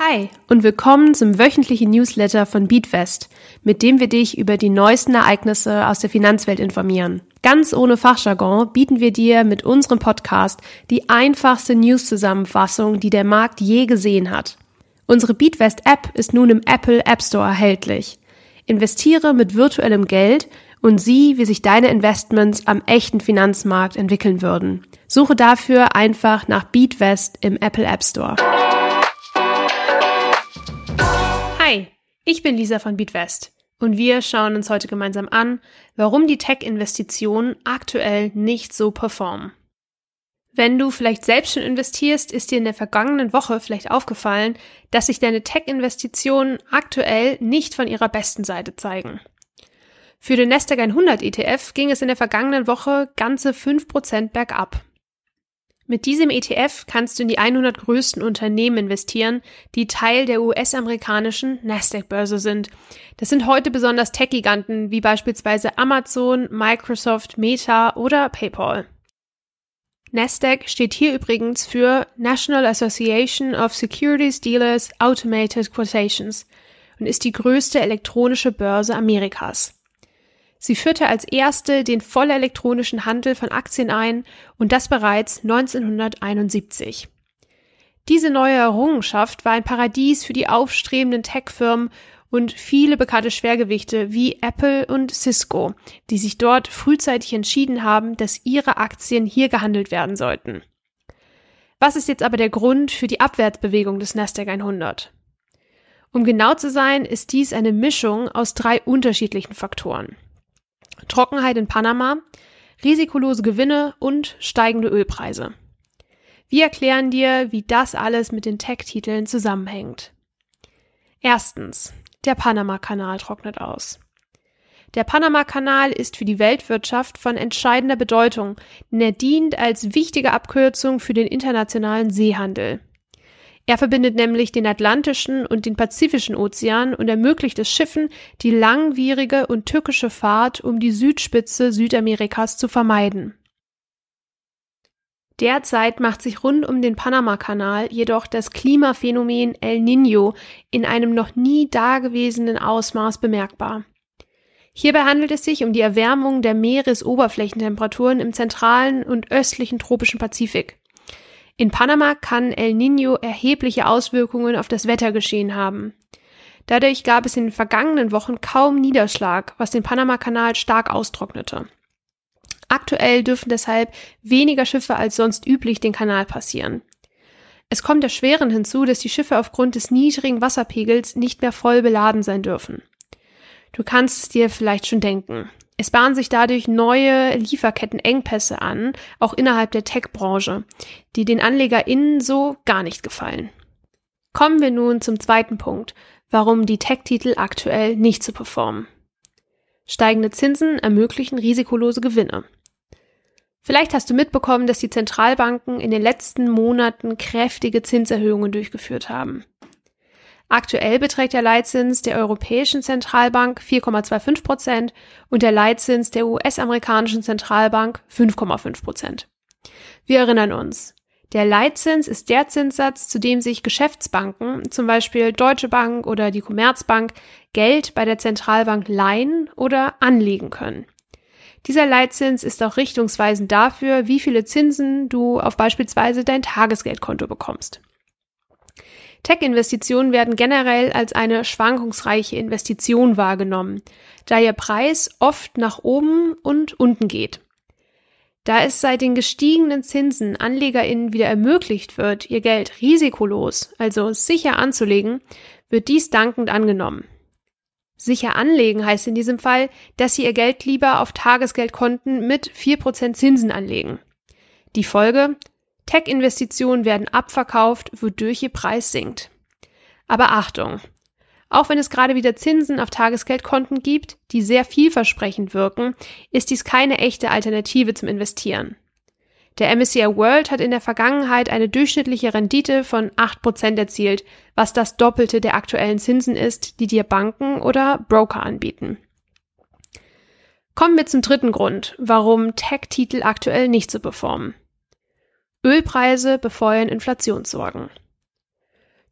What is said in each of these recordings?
Hi und willkommen zum wöchentlichen Newsletter von Beatwest, mit dem wir dich über die neuesten Ereignisse aus der Finanzwelt informieren. Ganz ohne Fachjargon bieten wir dir mit unserem Podcast die einfachste News-Zusammenfassung, die der Markt je gesehen hat. Unsere Beatwest App ist nun im Apple App Store erhältlich. Investiere mit virtuellem Geld und sieh, wie sich deine Investments am echten Finanzmarkt entwickeln würden. Suche dafür einfach nach Beatwest im Apple App Store. Ich bin Lisa von Beatwest und wir schauen uns heute gemeinsam an, warum die Tech-Investitionen aktuell nicht so performen. Wenn du vielleicht selbst schon investierst, ist dir in der vergangenen Woche vielleicht aufgefallen, dass sich deine Tech-Investitionen aktuell nicht von ihrer besten Seite zeigen. Für den Nasdaq 100 ETF ging es in der vergangenen Woche ganze 5% bergab. Mit diesem ETF kannst du in die 100 größten Unternehmen investieren, die Teil der US-amerikanischen Nasdaq-Börse sind. Das sind heute besonders Tech-Giganten wie beispielsweise Amazon, Microsoft, Meta oder PayPal. Nasdaq steht hier übrigens für National Association of Securities Dealers Automated Quotations und ist die größte elektronische Börse Amerikas. Sie führte als erste den vollelektronischen Handel von Aktien ein und das bereits 1971. Diese neue Errungenschaft war ein Paradies für die aufstrebenden Tech-Firmen und viele bekannte Schwergewichte wie Apple und Cisco, die sich dort frühzeitig entschieden haben, dass ihre Aktien hier gehandelt werden sollten. Was ist jetzt aber der Grund für die Abwärtsbewegung des Nasdaq 100? Um genau zu sein, ist dies eine Mischung aus drei unterschiedlichen Faktoren. Trockenheit in Panama, risikolose Gewinne und steigende Ölpreise. Wir erklären dir, wie das alles mit den Tech-Titeln zusammenhängt. Erstens, der Panama-Kanal trocknet aus. Der Panama-Kanal ist für die Weltwirtschaft von entscheidender Bedeutung, denn er dient als wichtige Abkürzung für den internationalen Seehandel. Er verbindet nämlich den Atlantischen und den Pazifischen Ozean und ermöglicht es Schiffen, die langwierige und tückische Fahrt um die Südspitze Südamerikas zu vermeiden. Derzeit macht sich rund um den Panamakanal jedoch das Klimaphänomen El Niño in einem noch nie dagewesenen Ausmaß bemerkbar. Hierbei handelt es sich um die Erwärmung der Meeresoberflächentemperaturen im zentralen und östlichen tropischen Pazifik. In Panama kann El Niño erhebliche Auswirkungen auf das Wettergeschehen haben. Dadurch gab es in den vergangenen Wochen kaum Niederschlag, was den Panama-Kanal stark austrocknete. Aktuell dürfen deshalb weniger Schiffe als sonst üblich den Kanal passieren. Es kommt erschwerend hinzu, dass die Schiffe aufgrund des niedrigen Wasserpegels nicht mehr voll beladen sein dürfen. Du kannst es dir vielleicht schon denken. Es bahnen sich dadurch neue Lieferkettenengpässe an, auch innerhalb der Tech-Branche, die den AnlegerInnen so gar nicht gefallen. Kommen wir nun zum zweiten Punkt, warum die Tech-Titel aktuell nicht zu performen. Steigende Zinsen ermöglichen risikolose Gewinne. Vielleicht hast du mitbekommen, dass die Zentralbanken in den letzten Monaten kräftige Zinserhöhungen durchgeführt haben. Aktuell beträgt der Leitzins der Europäischen Zentralbank 4,25 Prozent und der Leitzins der US-amerikanischen Zentralbank 5,5 Prozent. Wir erinnern uns. Der Leitzins ist der Zinssatz, zu dem sich Geschäftsbanken, zum Beispiel Deutsche Bank oder die Commerzbank, Geld bei der Zentralbank leihen oder anlegen können. Dieser Leitzins ist auch richtungsweisend dafür, wie viele Zinsen du auf beispielsweise dein Tagesgeldkonto bekommst. Tech-Investitionen werden generell als eine schwankungsreiche Investition wahrgenommen, da ihr Preis oft nach oben und unten geht. Da es seit den gestiegenen Zinsen AnlegerInnen wieder ermöglicht wird, ihr Geld risikolos, also sicher anzulegen, wird dies dankend angenommen. Sicher anlegen heißt in diesem Fall, dass Sie Ihr Geld lieber auf Tagesgeldkonten mit 4% Zinsen anlegen. Die Folge? Tech-Investitionen werden abverkauft, wodurch ihr Preis sinkt. Aber Achtung! Auch wenn es gerade wieder Zinsen auf Tagesgeldkonten gibt, die sehr vielversprechend wirken, ist dies keine echte Alternative zum Investieren. Der MSCI World hat in der Vergangenheit eine durchschnittliche Rendite von 8% erzielt, was das Doppelte der aktuellen Zinsen ist, die dir Banken oder Broker anbieten. Kommen wir zum dritten Grund, warum Tech-Titel aktuell nicht so performen. Ölpreise befeuern Inflationssorgen.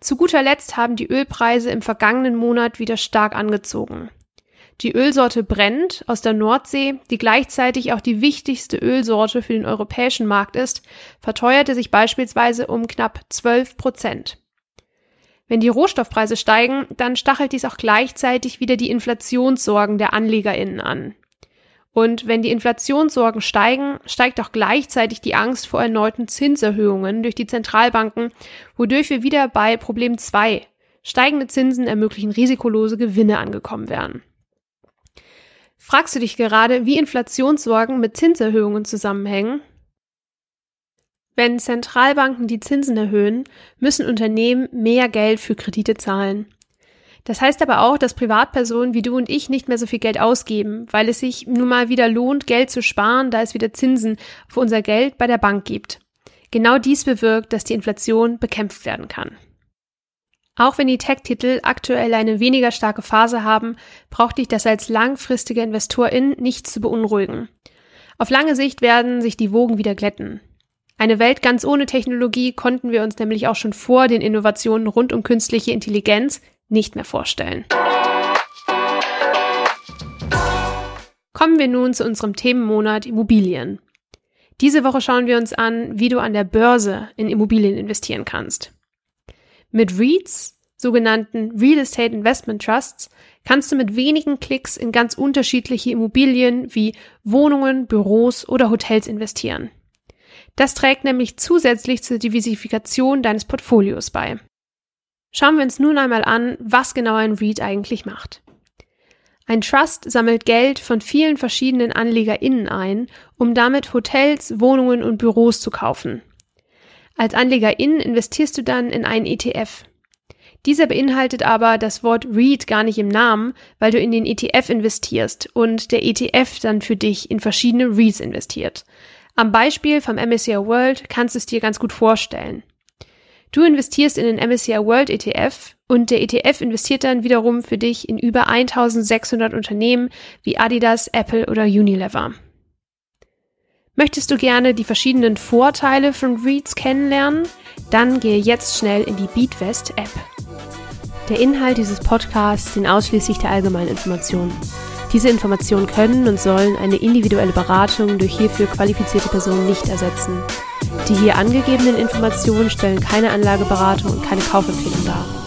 Zu guter Letzt haben die Ölpreise im vergangenen Monat wieder stark angezogen. Die Ölsorte Brent aus der Nordsee, die gleichzeitig auch die wichtigste Ölsorte für den europäischen Markt ist, verteuerte sich beispielsweise um knapp 12 Prozent. Wenn die Rohstoffpreise steigen, dann stachelt dies auch gleichzeitig wieder die Inflationssorgen der AnlegerInnen an. Und wenn die Inflationssorgen steigen, steigt auch gleichzeitig die Angst vor erneuten Zinserhöhungen durch die Zentralbanken, wodurch wir wieder bei Problem 2 steigende Zinsen ermöglichen risikolose Gewinne angekommen wären. Fragst du dich gerade, wie Inflationssorgen mit Zinserhöhungen zusammenhängen? Wenn Zentralbanken die Zinsen erhöhen, müssen Unternehmen mehr Geld für Kredite zahlen. Das heißt aber auch, dass Privatpersonen wie du und ich nicht mehr so viel Geld ausgeben, weil es sich nun mal wieder lohnt, Geld zu sparen, da es wieder Zinsen für unser Geld bei der Bank gibt. Genau dies bewirkt, dass die Inflation bekämpft werden kann. Auch wenn die Tech-Titel aktuell eine weniger starke Phase haben, braucht dich das als langfristige Investorin nicht zu beunruhigen. Auf lange Sicht werden sich die Wogen wieder glätten. Eine Welt ganz ohne Technologie konnten wir uns nämlich auch schon vor den Innovationen rund um künstliche Intelligenz nicht mehr vorstellen. Kommen wir nun zu unserem Themenmonat Immobilien. Diese Woche schauen wir uns an, wie du an der Börse in Immobilien investieren kannst. Mit REITs, sogenannten Real Estate Investment Trusts, kannst du mit wenigen Klicks in ganz unterschiedliche Immobilien wie Wohnungen, Büros oder Hotels investieren. Das trägt nämlich zusätzlich zur Diversifikation deines Portfolios bei. Schauen wir uns nun einmal an, was genau ein REIT eigentlich macht. Ein Trust sammelt Geld von vielen verschiedenen AnlegerInnen ein, um damit Hotels, Wohnungen und Büros zu kaufen. Als AnlegerIn investierst du dann in einen ETF. Dieser beinhaltet aber das Wort REIT gar nicht im Namen, weil du in den ETF investierst und der ETF dann für dich in verschiedene REITs investiert. Am Beispiel vom MSCI World kannst du es dir ganz gut vorstellen. Du investierst in den MSCI World ETF und der ETF investiert dann wiederum für dich in über 1600 Unternehmen wie Adidas, Apple oder Unilever. Möchtest du gerne die verschiedenen Vorteile von REITs kennenlernen? Dann gehe jetzt schnell in die Beatwest App. Der Inhalt dieses Podcasts dient ausschließlich der allgemeinen Information. Diese Informationen können und sollen eine individuelle Beratung durch hierfür qualifizierte Personen nicht ersetzen. Die hier angegebenen Informationen stellen keine Anlageberatung und keine Kaufempfehlung dar.